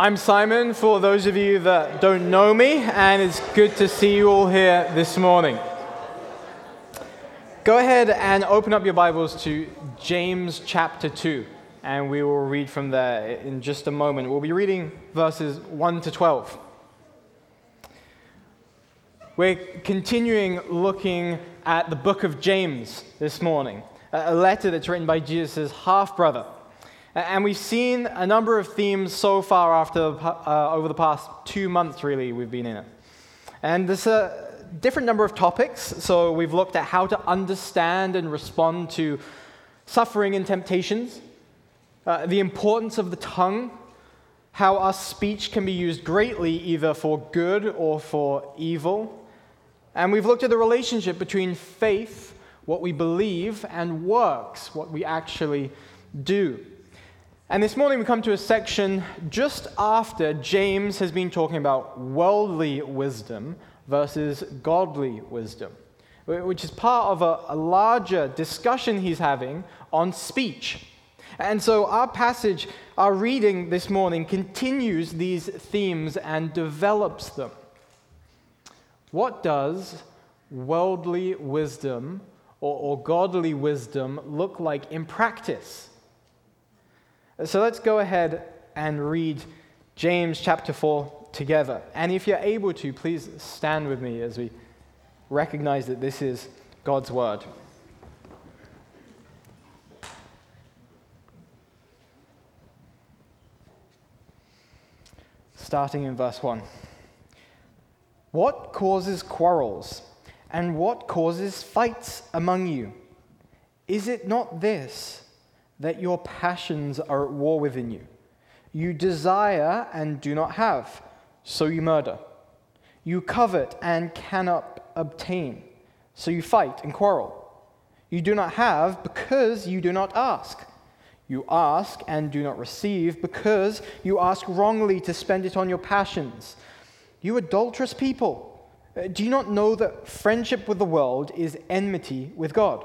I'm Simon, for those of you that don't know me, and it's good to see you all here this morning. Go ahead and open up your Bibles to James chapter 2, and we will read from there in just a moment. We'll be reading verses 1 to 12. We're continuing looking at the book of James this morning, a letter that's written by Jesus' half brother. And we've seen a number of themes so far after, uh, over the past two months, really, we've been in it. And there's a different number of topics. So we've looked at how to understand and respond to suffering and temptations, uh, the importance of the tongue, how our speech can be used greatly either for good or for evil. And we've looked at the relationship between faith, what we believe, and works, what we actually do. And this morning we come to a section just after James has been talking about worldly wisdom versus godly wisdom, which is part of a, a, larger discussion he's having on speech. And so our passage, our reading this morning, continues these themes and develops them. What does worldly wisdom or, or godly wisdom look like in practice? So let's go ahead and read James chapter 4 together. And if you're able to, please stand with me as we recognize that this is God's word. Starting in verse 1. What causes quarrels and what causes fights among you? Is it not this? That your passions are at war within you. You desire and do not have, so you murder. You covet and cannot obtain, so you fight and quarrel. You do not have because you do not ask. You ask and do not receive because you ask wrongly to spend it on your passions. You adulterous people, uh, do you not know that friendship with the world is enmity with God?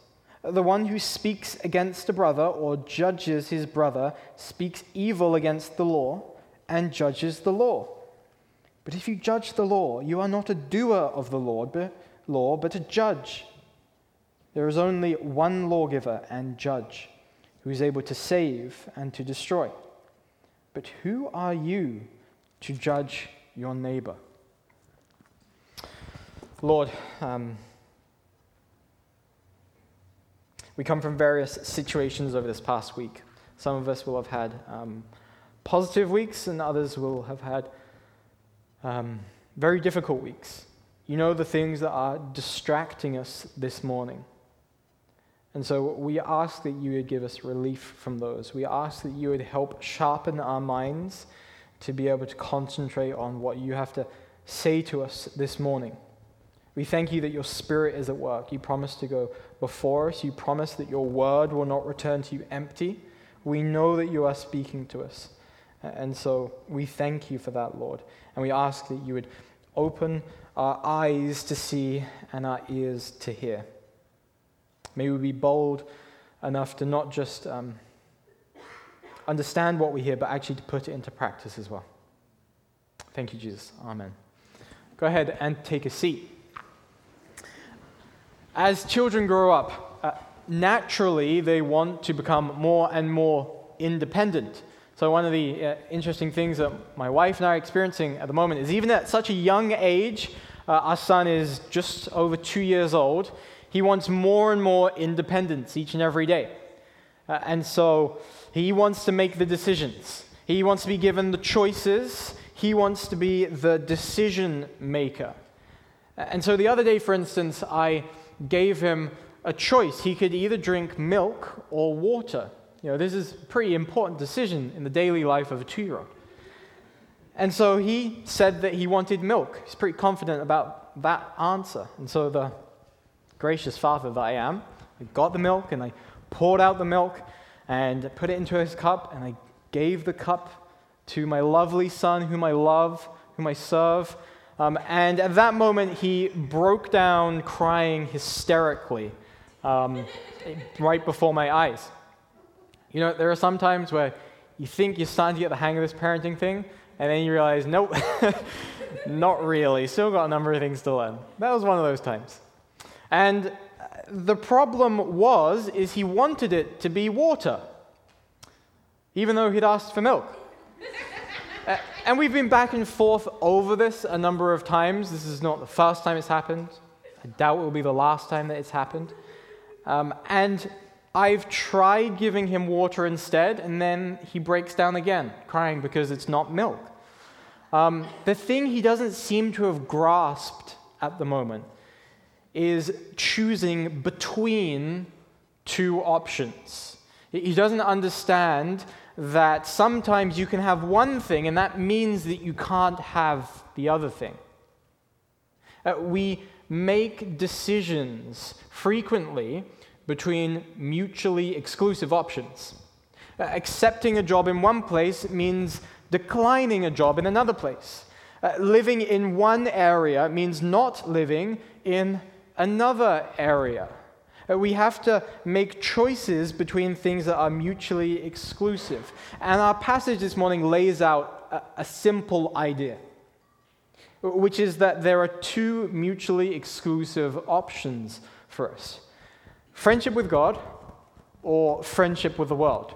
The one who speaks against a brother or judges his brother speaks evil against the law and judges the law. But if you judge the law, you are not a doer of the law, but, law, but a judge. There is only one lawgiver and judge who is able to save and to destroy. But who are you to judge your neighbor? Lord, um, we come from various situations over this past week. Some of us will have had um, positive weeks, and others will have had um, very difficult weeks. You know the things that are distracting us this morning. And so we ask that you would give us relief from those. We ask that you would help sharpen our minds to be able to concentrate on what you have to say to us this morning. We thank you that your Spirit is at work. You promise to go before us. You promise that your word will not return to you empty. We know that you are speaking to us. And so we thank you for that, Lord. And we ask that you would open our eyes to see and our ears to hear. May we be bold enough to not just um, understand what we hear, but actually to put it into practice as well. Thank you, Jesus. Amen. Go ahead and take a seat. As children grow up, uh, naturally they want to become more and more independent. So, one of the uh, interesting things that my wife and I are experiencing at the moment is even at such a young age, uh, our son is just over two years old, he wants more and more independence each and every day. Uh, and so, he wants to make the decisions, he wants to be given the choices, he wants to be the decision maker. And so, the other day, for instance, I gave him a choice. He could either drink milk or water. You know, this is a pretty important decision in the daily life of a two year old. And so he said that he wanted milk. He's pretty confident about that answer. And so the gracious father that I am, I got the milk and I poured out the milk and put it into his cup and I gave the cup to my lovely son, whom I love, whom I serve. Um, and at that moment, he broke down crying hysterically um, right before my eyes. You know, there are some times where you think you're starting to get the hang of this parenting thing, and then you realize, nope, not really. Still got a number of things to learn. That was one of those times. And the problem was, is he wanted it to be water, even though he'd asked for milk. Uh, and we've been back and forth over this a number of times. This is not the first time it's happened. I doubt it will be the last time that it's happened. Um, and I've tried giving him water instead, and then he breaks down again, crying because it's not milk. Um, the thing he doesn't seem to have grasped at the moment is choosing between two options. He doesn't understand that sometimes you can have one thing, and that means that you can't have the other thing. Uh, we make decisions frequently between mutually exclusive options. Uh, accepting a job in one place means declining a job in another place. Uh, living in one area means not living in another area. Uh, we have to make choices between things that are mutually exclusive. And our passage this morning lays out a, a simple idea, which is that there are two mutually exclusive options for us friendship with God or friendship with the world.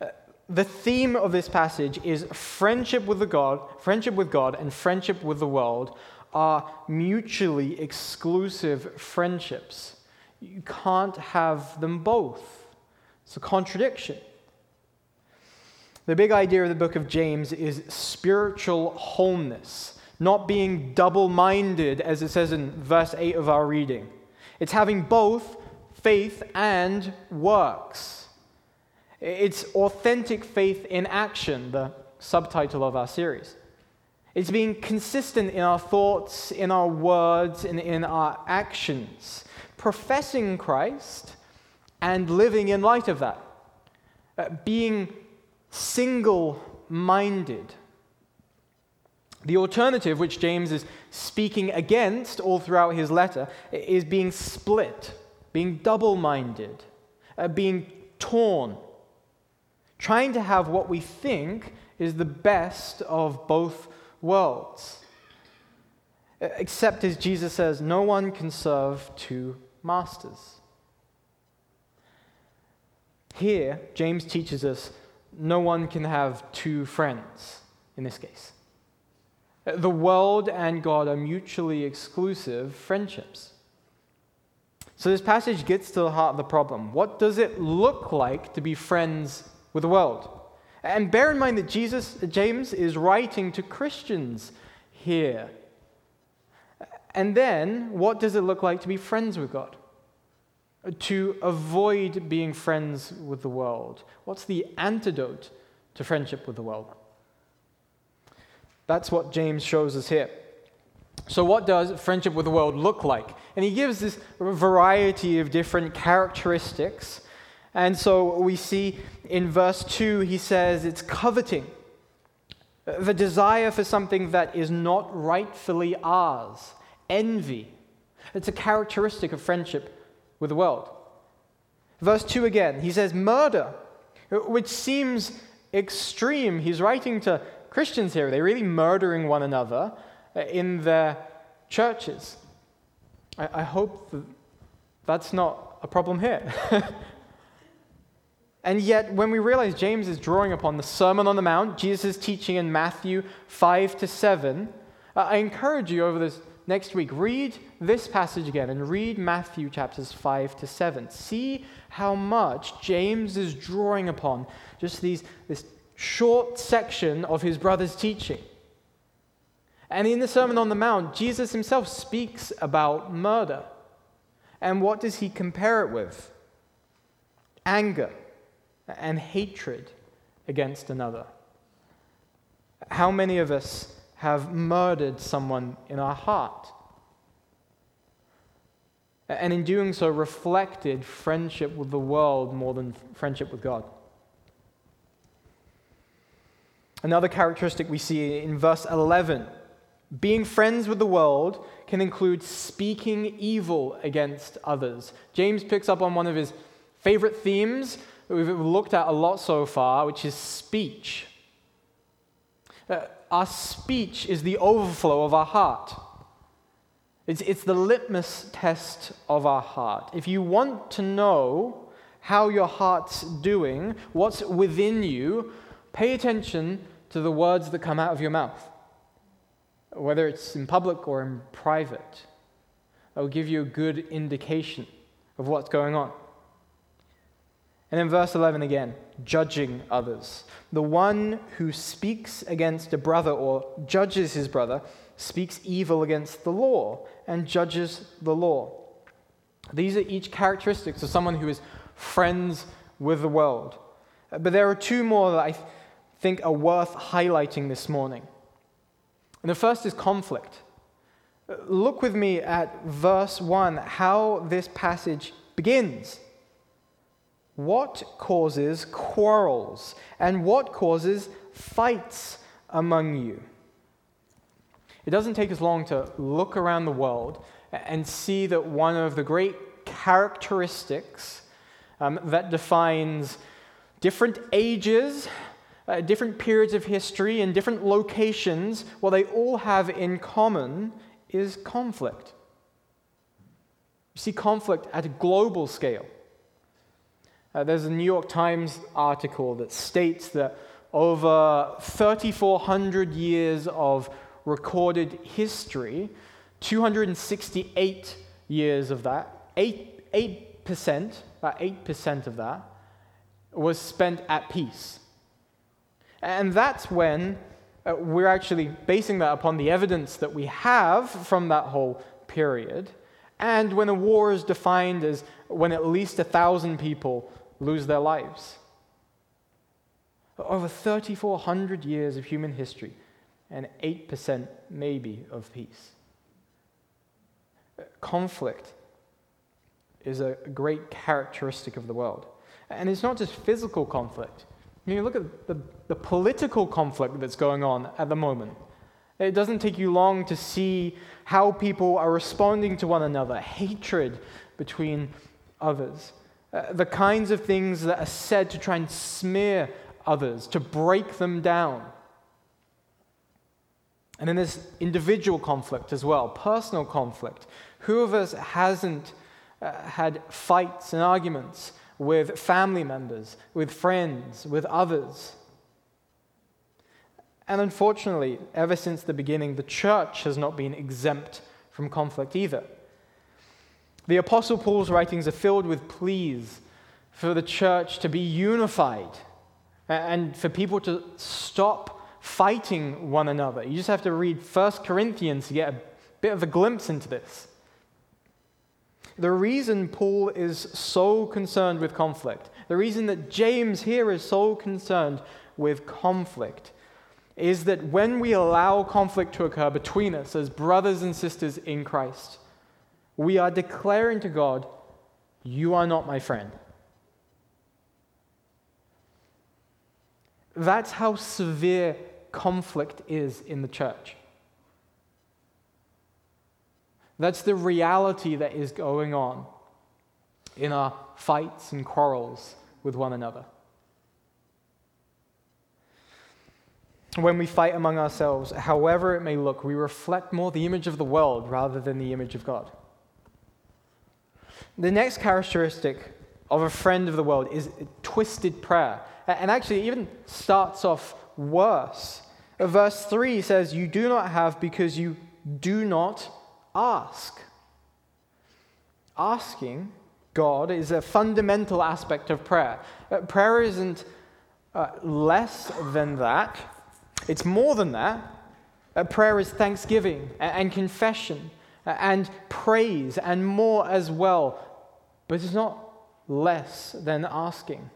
Uh, the theme of this passage is friendship with the God, friendship with God and friendship with the world are mutually exclusive friendships. You can't have them both. It's a contradiction. The big idea of the book of James is spiritual wholeness, not being double minded, as it says in verse 8 of our reading. It's having both faith and works. It's authentic faith in action, the subtitle of our series. It's being consistent in our thoughts, in our words, and in our actions, professing Christ and living in light of that, uh, being single minded the alternative, which James is speaking against all throughout his letter, is being split, being double minded, uh, being torn, trying to have what we think is the best of both worlds. Except as Jesus says, no one can serve two masters. Here, James teaches us no one can have two friends in this case. The world and God are mutually exclusive friendships. So, this passage gets to the heart of the problem. What does it look like to be friends with the world? And bear in mind that Jesus, James is writing to Christians here. And then, what does it look like to be friends with God? To avoid being friends with the world. What's the antidote to friendship with the world? That's what James shows us here. So, what does friendship with the world look like? And he gives this variety of different characteristics. And so we see in verse 2, he says it's coveting, the desire for something that is not rightfully ours, envy. It's a characteristic of friendship with the world. Verse 2 again, he says murder, which seems extreme. He's writing to Christians here, are they really murdering one another uh, in their churches? I, I hope that that's not a problem here. And yet, when we realize James is drawing upon the Sermon on the Mount, Jesus' teaching in Matthew 5 to 7, uh, I encourage you over this next week, read this passage again and read Matthew chapters 5 to 7. See how much James is drawing upon just these, this short section of his brother's teaching. And in the Sermon on the Mount, Jesus himself speaks about murder. And what does he compare it with? Anger and hatred against another. How many of us have murdered someone in our heart? And in doing so, reflected friendship with the world more than friendship with God. Another characteristic we see in verse 11 being friends with the world can include speaking evil against others. James picks up on one of his favorite themes we've looked at a lot so far, which is speech. Uh, our speech is the overflow of our heart. It's, it's the litmus test of our heart. If you want to know how your heart's doing, what's within you, pay attention to the words that come out of your mouth, whether it's in public or in private. That will give you a good indication of what's going on. And in verse 11 again, judging others. The one who speaks against a brother or judges his brother speaks evil against the law and judges the law. These are each characteristics of someone who is friends with the world. But there are two more that I think are worth highlighting this morning. And the first is conflict. Look with me at verse 1, how this passage begins. What causes quarrels and what causes fights among you? It doesn't take us long to look around the world and see that one of the great characteristics um, that defines different ages, uh, different periods of history, and different locations, what they all have in common is conflict. You see conflict at a global scale. Uh, there's a New York Times article that states that over 3,400 years of recorded history, 268 years of that, 8, 8%, about 8% of that, was spent at peace. And that's when uh, we're actually basing that upon the evidence that we have from that whole period. And when a war is defined as when at least a thousand people lose their lives. Over 3,400 years of human history, and 8% maybe of peace. Conflict is a great characteristic of the world. And it's not just physical conflict. You look at the, the political conflict that's going on at the moment. It doesn't take you long to see how people are responding to one another, hatred between others. Uh, the kinds of things that are said to try and smear others, to break them down. And then there's individual conflict as well, personal conflict. Who of us hasn't uh, had fights and arguments with family members, with friends, with others? And unfortunately, ever since the beginning, the church has not been exempt from conflict either. The Apostle Paul's writings are filled with pleas for the church to be unified and for people to stop fighting one another. You just have to read 1 Corinthians to get a bit of a glimpse into this. The reason Paul is so concerned with conflict, the reason that James here is so concerned with conflict, is that when we allow conflict to occur between us as brothers and sisters in Christ, we are declaring to God, You are not my friend. That's how severe conflict is in the church. That's the reality that is going on in our fights and quarrels with one another. When we fight among ourselves, however it may look, we reflect more the image of the world rather than the image of God. The next characteristic of a friend of the world is twisted prayer. And actually, even starts off worse. Verse 3 says, You do not have because you do not ask. Asking God is a fundamental aspect of prayer. Uh, prayer isn't uh, less than that, it's more than that. Uh, prayer is thanksgiving and, confession uh, and praise and more as well. But it's not less than asking.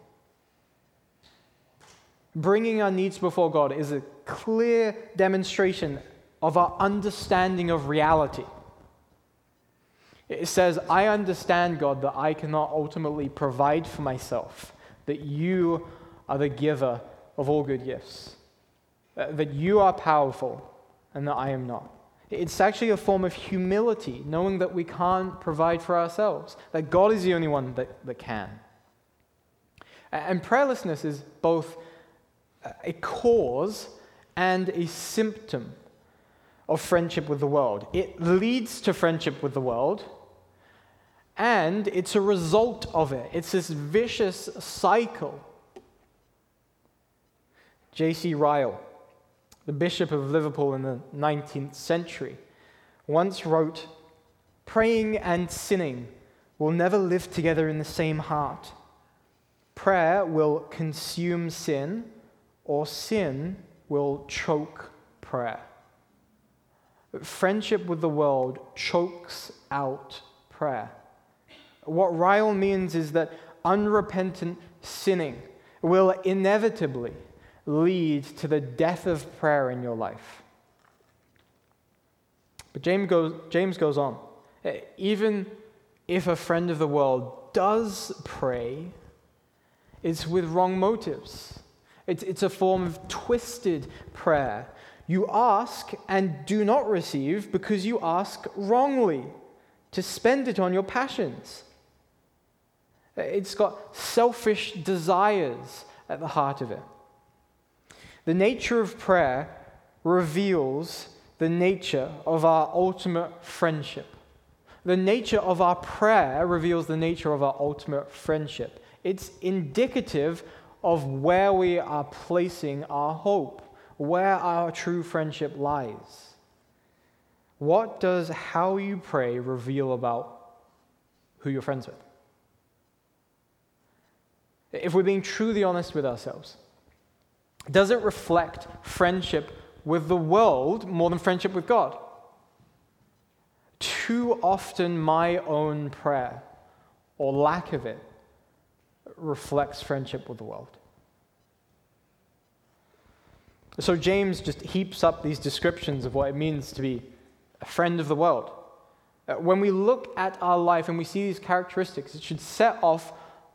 Bringing our needs before God is a clear demonstration of our understanding of reality. It says, I understand, God, that I cannot ultimately provide for myself, that you are the giver of all good gifts, uh, that you are powerful and that I am not. It's actually a form of humility, knowing that we can't provide for ourselves, that God is the only one that, that can. And prayerlessness is both a cause and a symptom of friendship with the world. It leads to friendship with the world, and it's a result of it. It's this vicious cycle. J.C. Ryle the Bishop of Liverpool in the 19th century, once wrote Praying and sinning will never live together in the same heart. Prayer will consume sin, or sin will choke prayer. Friendship with the world chokes out prayer. What Ryle means is that unrepentant sinning will inevitably lead to the death of prayer in your life. But James goes, James goes on. Eh, even if a friend of the world does pray, it's with wrong motives. It's, it's a form of twisted prayer. You ask and do not receive because you ask wrongly to spend it on your passions. Eh, it's got selfish desires at the heart of it. The nature of prayer reveals the nature of our ultimate friendship. The nature of our prayer reveals the nature of our ultimate friendship. It's indicative of where we are placing our hope, where our true friendship lies. What does how you pray reveal about who you're friends with? If we're being truly honest with ourselves, does it reflect friendship with the world more than friendship with God? Too often, my own prayer, or lack of it, reflects friendship with the world. So, James just heaps up these descriptions of what it means to be a friend of the world. Uh, when we look at our life and we see these characteristics, it should set off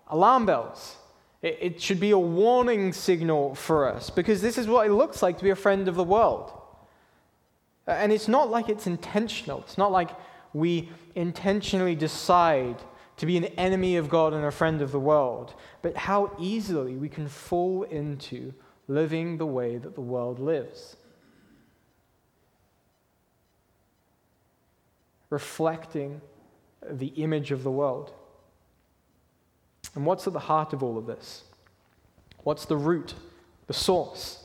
alarm bells. It should be a warning signal for us because this is what it looks like to be a friend of the world. And it's not like it's intentional. It's not like we intentionally decide to be an enemy of God and a friend of the world, but how easily we can fall into living the way that the world lives. Reflecting the image of the world. And what's at the heart of all of this? What's the root, the source?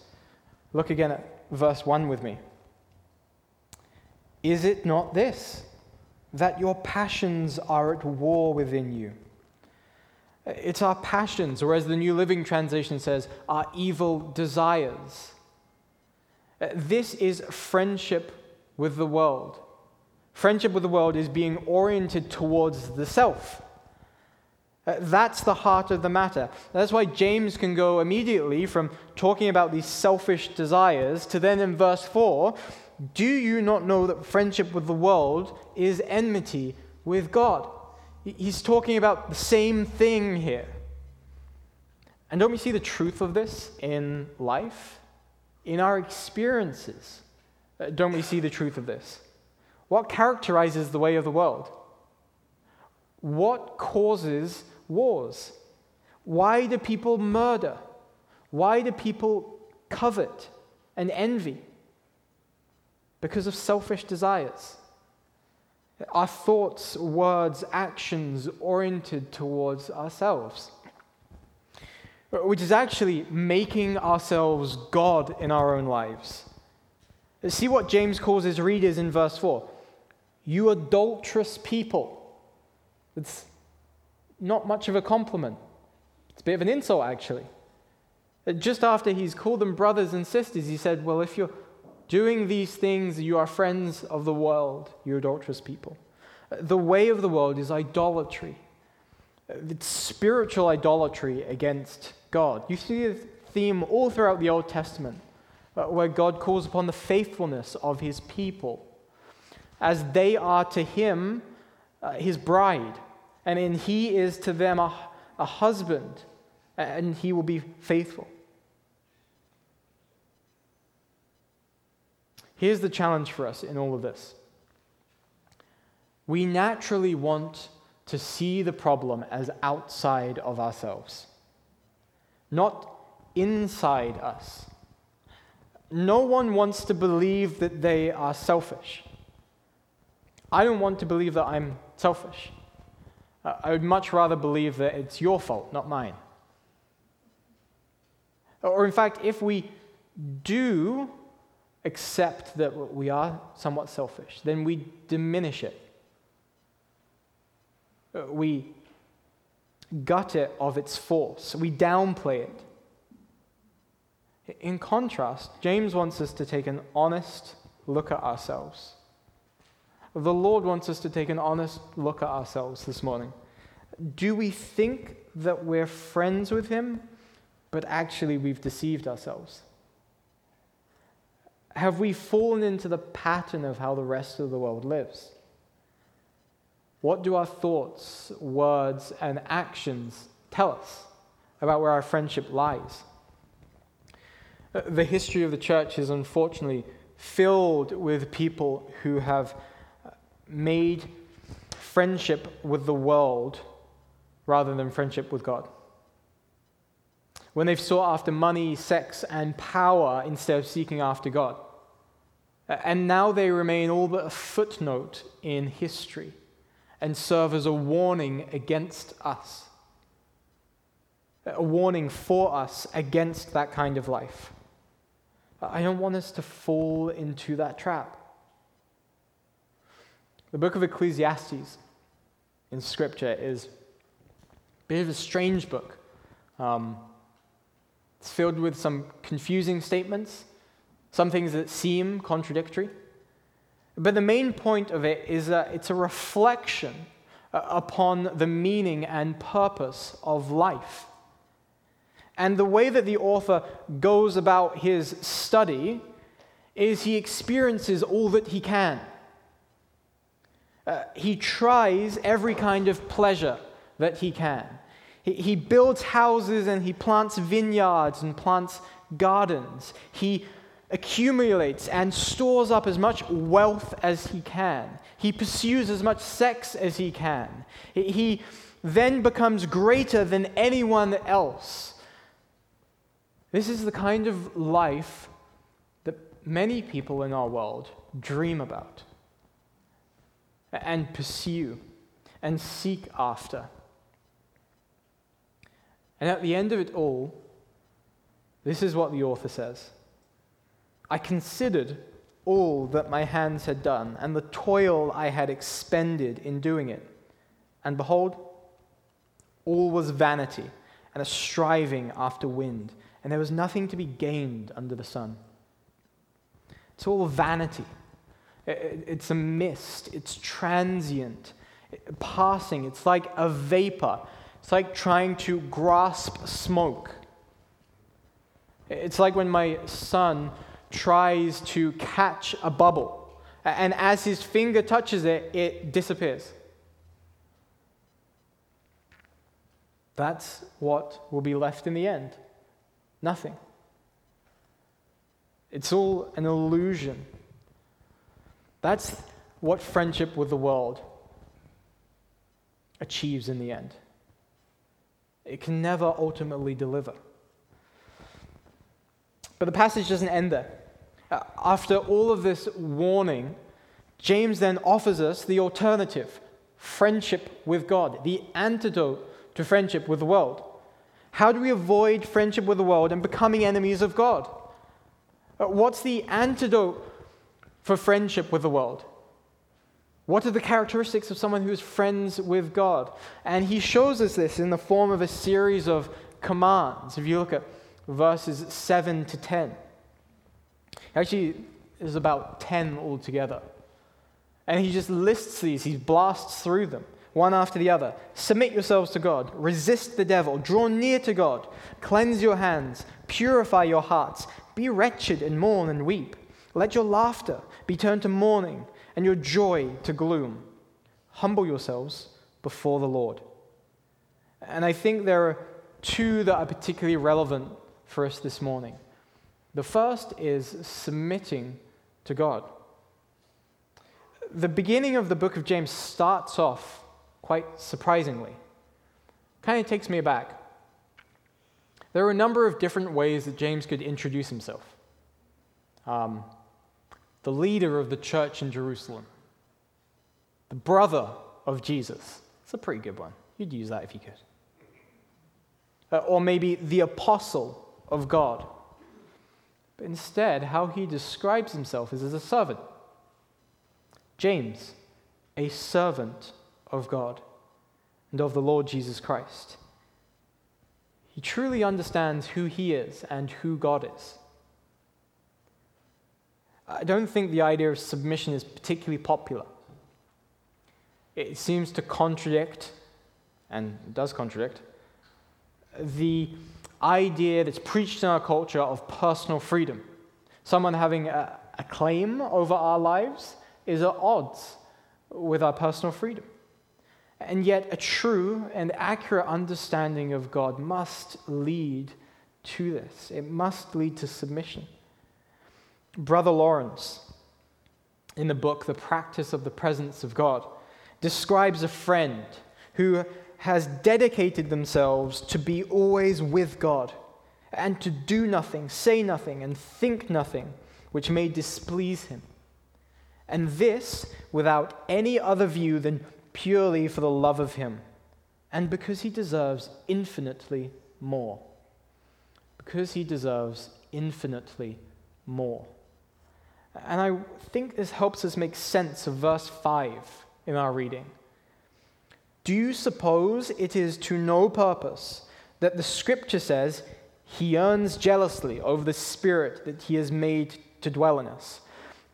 Look again at verse 1 with me. Is it not this, that your passions are at war within you? It's our passions, or as the New Living Translation says, our evil desires. This is friendship with the world. Friendship with the world is being oriented towards the self. Uh, that's the heart of the matter. That's why James can go immediately from talking about these selfish desires to then in verse 4 Do you not know that friendship with the world is enmity with God? He's talking about the same thing here. And don't we see the truth of this in life? In our experiences, uh, don't we see the truth of this? What characterizes the way of the world? What causes wars? Why do people murder? Why do people covet and envy? Because of selfish desires. our thoughts, words, actions oriented towards ourselves, which is actually making ourselves God in our own lives. See what James calls his readers in verse 4 You adulterous people. It's not much of a compliment, it's a bit of an insult, actually. Just after he's called them brothers and sisters, he said, Well, if you're doing these things, you are friends of the world, you adulterous people. The way of the world is idolatry. It's spiritual idolatry against God. You see the theme all throughout the Old Testament, uh, where God calls upon the faithfulness of his people as they are to him uh, his bride, and in he is to them a, a husband, and he will be faithful. Here's the challenge for us in all of this. We naturally want to see the problem as outside of ourselves, not inside us. No one wants to believe that they are selfish. I don't want to believe that I'm selfish. I would much rather believe that it's your fault, not mine. Or, in fact, if we do accept that we are somewhat selfish, then we diminish it. We gut it of its force, we downplay it. In contrast, James wants us to take an honest look at ourselves. The Lord wants us to take an honest look at ourselves this morning. Do we think that we're friends with Him, but actually we've deceived ourselves? Have we fallen into the pattern of how the rest of the world lives? What do our thoughts, words, and actions tell us about where our friendship lies? The history of the church is unfortunately filled with people who have made friendship with the world rather than friendship with God when they've sought after money, sex, and power instead of seeking after God. And now they remain all but a footnote in history and serve as a warning against us, a warning for us against that kind of life. I don't want us to fall into that trap. The book of Ecclesiastes in Scripture is a bit of a strange book. Um, it's filled with some confusing statements, some things that seem contradictory. But the main point of it is that it's a reflection uh, upon the meaning and purpose of life. And the way that the author goes about his study is he experiences all that he can. Uh, he tries every kind of pleasure that he can. He, he builds houses and he plants vineyards and plants gardens. He accumulates and stores up as much wealth as he can. He pursues as much sex as he can. He then becomes greater than anyone else. This is the kind of life that many people in our world dream about and pursue and seek after. And at the end of it all, this is what the author says I considered all that my hands had done and the toil I had expended in doing it. And behold, all was vanity and a striving after wind, and there was nothing to be gained under the sun. It's all vanity. It's a mist, it's transient, passing. It's like a vapor it's like trying to grasp smoke. It's like when my son tries to catch a bubble, and as his finger touches it, it disappears. That's what will be left in the end nothing. It's all an illusion. That's what friendship with the world achieves in the end. It can never ultimately deliver. But the passage doesn't end there. Uh, after all of this warning James then offers us the alternative friendship with God, the antidote to friendship with the world. How do we avoid friendship with the world and becoming enemies of God? Uh, what's the antidote for friendship with the world? What are the characteristics of someone who is friends with God? And he shows us this in the form of a series of commands. If you look at verses 7 to 10, actually, there's about 10 altogether. And he just lists these, he blasts through them one after the other. Submit yourselves to God, resist the devil, draw near to God, cleanse your hands, purify your hearts, be wretched and mourn and weep. Let your laughter be turned to mourning and your joy to gloom. Humble yourselves before the Lord. And I think there are two that are particularly relevant for us this morning. The first is submitting to God. The beginning of the book of James starts off quite surprisingly. Kind of takes me aback. There are a number of different ways that James could introduce himself. Um, the leader of the church in Jerusalem, the brother of Jesus. It's a pretty good one. You'd use that if you could. Uh, or maybe the apostle of God. But instead, how he describes himself is as a servant. James, a servant of God and of the Lord Jesus Christ. He truly understands who he is and who God is. I don't think the idea of submission is particularly popular. It seems to contradict, and does contradict, the idea that's preached in our culture of personal freedom. Someone having a, a claim over our lives is at odds with our personal freedom. And yet, a true and accurate understanding of God must lead to this. It must lead to submission. Brother Lawrence, in the book The Practice of the Presence of God, describes a friend who has dedicated themselves to be always with God and to do nothing, say nothing, and think nothing which may displease him. And this without any other view than purely for the love of him, and because he deserves infinitely more. Because he deserves infinitely more. And I think this helps us make sense of verse 5 in our reading. Do you suppose it is to no purpose that the scripture says he yearns jealously over the spirit that he has made to dwell in us?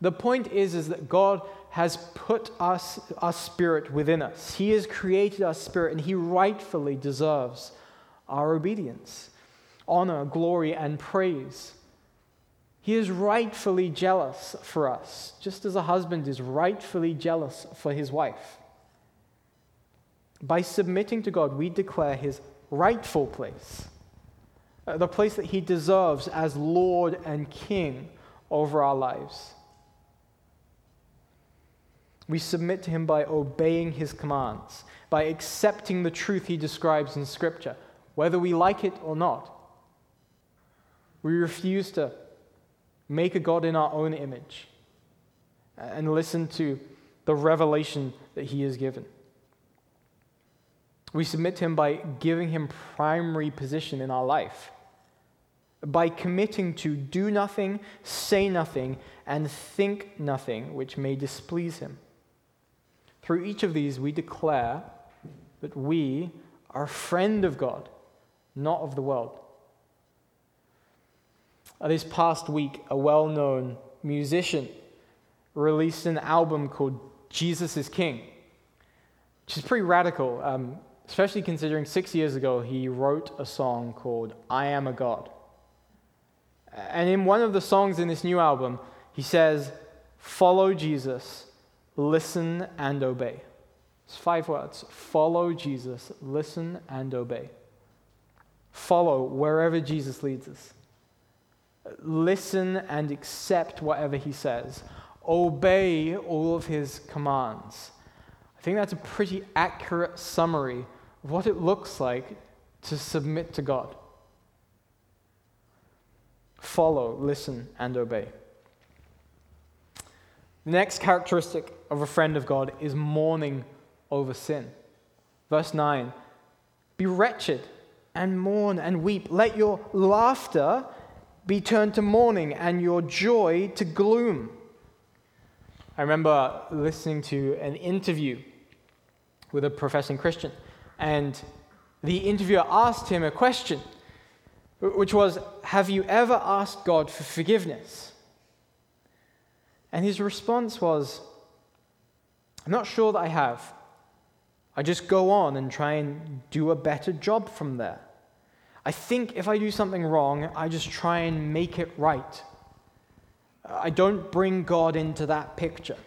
The point is, is that God has put us, our spirit within us. He has created our spirit, and He rightfully deserves our obedience, honor, glory, and praise. He is rightfully jealous for us, just as a husband is rightfully jealous for his wife. By submitting to God, we declare his rightful place, uh, the place that he deserves as Lord and King over our lives. We submit to him by obeying his commands, by accepting the truth he describes in Scripture, whether we like it or not. We refuse to make a God in our own image and listen to the revelation that he has given. We submit to Him by giving Him primary position in our life, by committing to do nothing, say nothing, and think nothing which may displease Him. Through each of these, we declare that we are a friend of God, not of the world. This past week, a well known musician released an album called Jesus is King, which is pretty radical. Um, especially considering six years ago he wrote a song called I Am a God. And in one of the songs in this new album, he says, Follow Jesus, listen and obey. It's five words follow Jesus, listen and obey. Follow wherever Jesus leads us. Listen and accept whatever he says. Obey all of his commands. I think that's a pretty accurate summary of what it looks like to submit to God. Follow, listen, and obey. The next characteristic of a friend of God is mourning over sin. Verse 9 Be wretched and mourn and weep. Let your laughter be turned to mourning and your joy to gloom. I remember listening to an interview with a professing Christian, and the interviewer asked him a question, which was Have you ever asked God for forgiveness? And his response was, I'm not sure that I have. I just go on and try and do a better job from there. I think if I do something wrong, I just try and make it right. I don't bring God into that picture.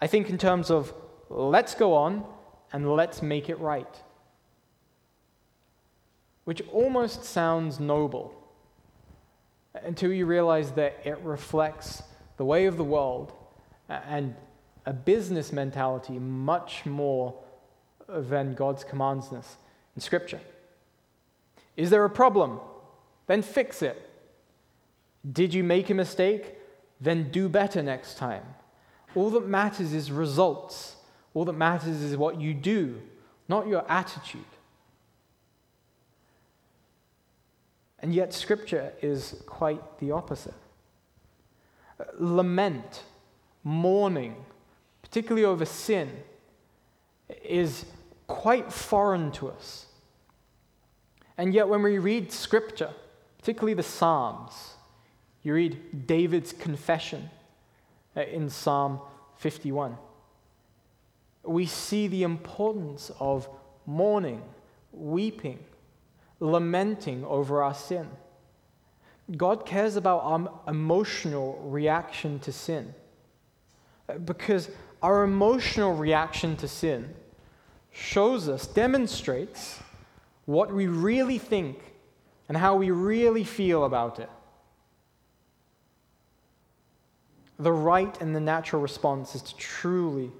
I think in terms of let's go on and let's make it right. Which almost sounds noble until you realize that it reflects the way of the world and a business mentality much more than God's commands us in Scripture. Is there a problem? Then fix it. Did you make a mistake? Then do better next time. All that matters is results. All that matters is what you do, not your attitude. And yet, Scripture is quite the opposite. Lament, mourning, particularly over sin, is quite foreign to us. And yet, when we read scripture, particularly the Psalms, you read David's confession uh, in Psalm 51. We see the importance of mourning, weeping, lamenting over our sin. God cares about our emotional reaction to sin uh, because our emotional reaction to sin shows us, demonstrates what we really think and how we really feel about it. The right and the natural response is to truly,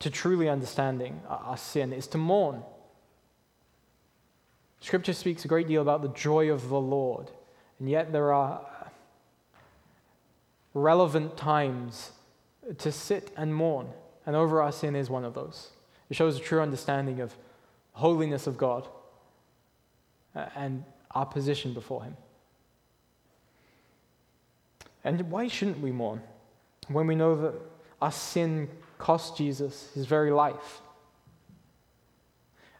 to truly understanding our sin, is to mourn. Scripture speaks a great deal about the joy of the Lord, and yet there are relevant times to sit and mourn, and over our sin is one of those. It shows a true understanding of holiness of God uh, and our position before Him. And why shouldn't we mourn when we know that our sin cost Jesus his very life?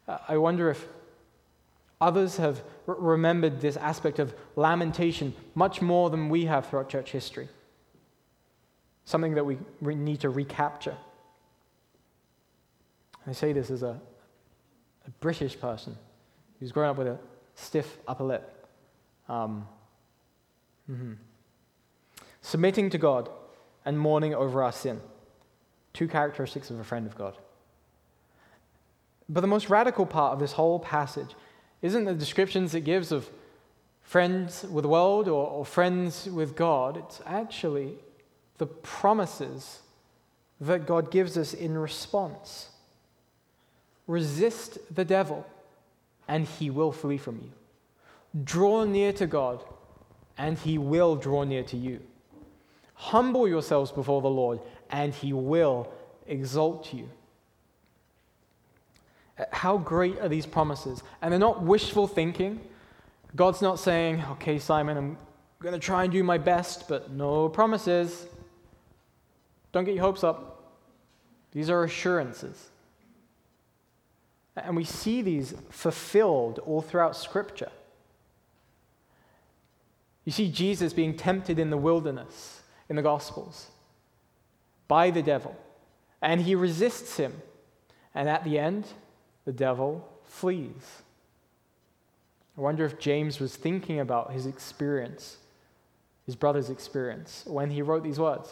Uh, I wonder if others have remembered this aspect of lamentation much more than we have throughout church history. Something that we need to recapture. I say this as a, a British person who's grown up with a stiff upper lip. Um, mm-hmm. Submitting to God and mourning over our sin. Two characteristics of a friend of God. But the most radical part of this whole passage isn't the descriptions it gives of friends with the world or, or friends with God. It's actually the promises that God gives us in response. Resist the devil, and he will flee from you. Draw near to God, and he will draw near to you. Humble yourselves before the Lord, and he will exalt you. Uh, how great are these promises? And they're not wishful thinking. God's not saying, okay, Simon, I'm going to try and do my best, but no promises. Don't get your hopes up. These are assurances. And we see these fulfilled all throughout Scripture. You see Jesus being tempted in the wilderness in the Gospels by the devil, and he resists him. And at the end, the devil flees. I wonder if James was thinking about his experience, his brother's experience, when he wrote these words.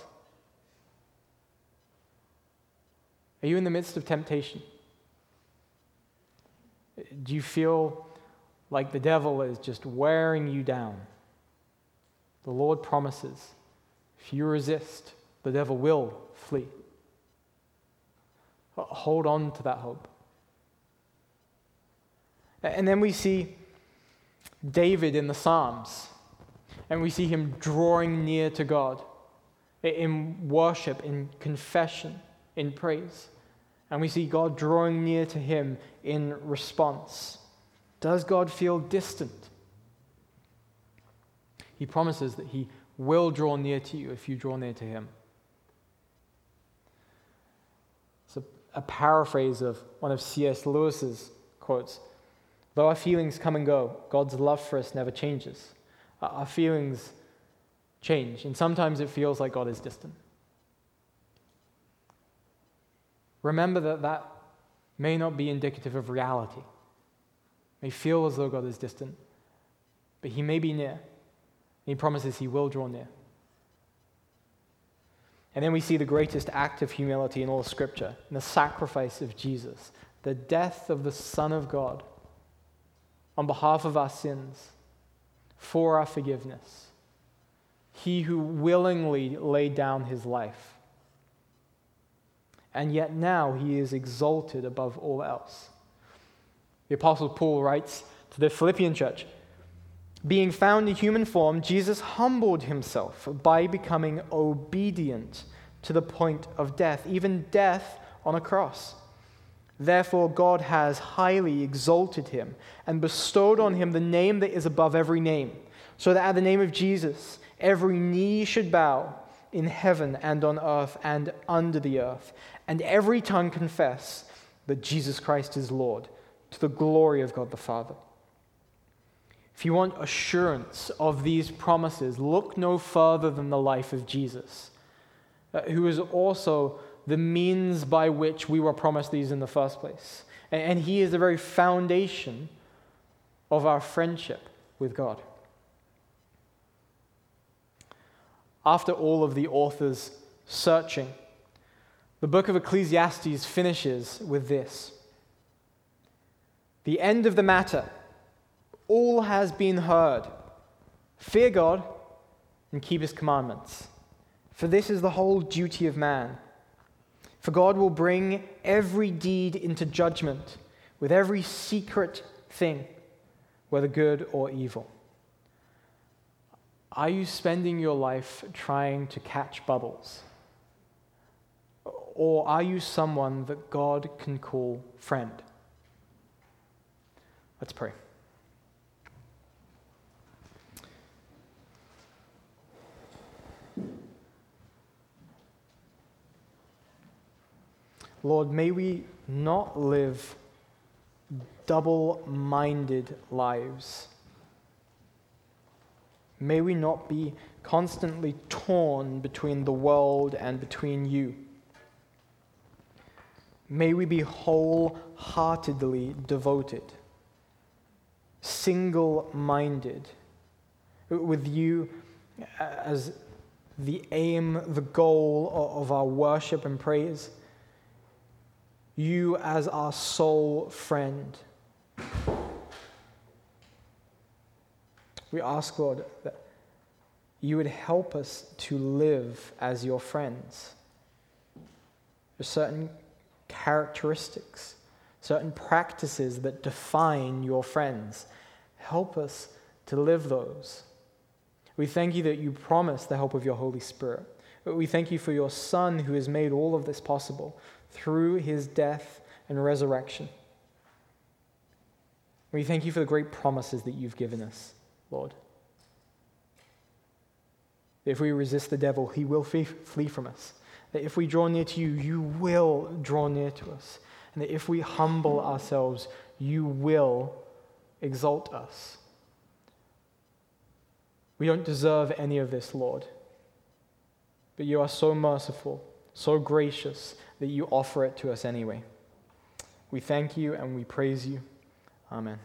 Are you in the midst of temptation? Do you feel like the devil is just wearing you down? The Lord promises if you resist, the devil will flee. Hold on to that hope. And then we see David in the Psalms, and we see him drawing near to God. in worship, in confession, in praise. And we see God drawing near to him in response. Does God feel distant? He promises that he will draw near to you if you draw near to him. It's a, a paraphrase of one of C.S. Lewis's quotes. Though our feelings come and go, God's love for us never changes. Our feelings change, and sometimes it feels like God is distant. Remember that that may not be indicative of reality. It may feel as though God is distant, but He may be near. He promises He will draw near. And then we see the greatest act of humility in all Scripture in the sacrifice of Jesus, the death of the Son of God on behalf of our sins, for our forgiveness. He who willingly laid down his life. And yet now he is exalted above all else. The Apostle Paul writes to the Philippian church Being found in human form, Jesus humbled himself by becoming obedient to the point of death, even death on a cross. Therefore, God has highly exalted him and bestowed on him the name that is above every name, so that at the name of Jesus, every knee should bow in heaven and on earth and under the earth, and every tongue confess that Jesus Christ is Lord, to the glory of God the Father. If you want assurance of these promises, look no further than the life of Jesus, uh, who is also the means by which we were promised these in the first place. And He is the very foundation of our friendship with God. After all of the author's searching, the book of Ecclesiastes finishes with this The end of the matter, all has been heard. Fear God and keep his commandments, for this is the whole duty of man. For God will bring every deed into judgment with every secret thing, whether good or evil. Are you spending your life trying to catch bubbles? Or are you someone that God can call friend? Let's pray. Lord, may we not live double minded lives. May we not be constantly torn between the world and between you. May we be wholeheartedly devoted, single minded, with you as the aim, the goal of our worship and praise you as our sole friend. We ask, Lord, that you would help us to live as your friends. There's certain characteristics, certain practices that define your friends. Help us to live those. We thank you that you promise the help of your Holy Spirit. We thank you for your Son who has made all of this possible through his death and resurrection. We thank you for the great promises that you've given us, Lord. If we resist the devil, he will flee from us. That if we draw near to you, you will draw near to us. And that if we humble ourselves, you will exalt us. We don't deserve any of this, Lord. But you are so merciful, so gracious, that you offer it to us anyway. We thank you and we praise you. Amen.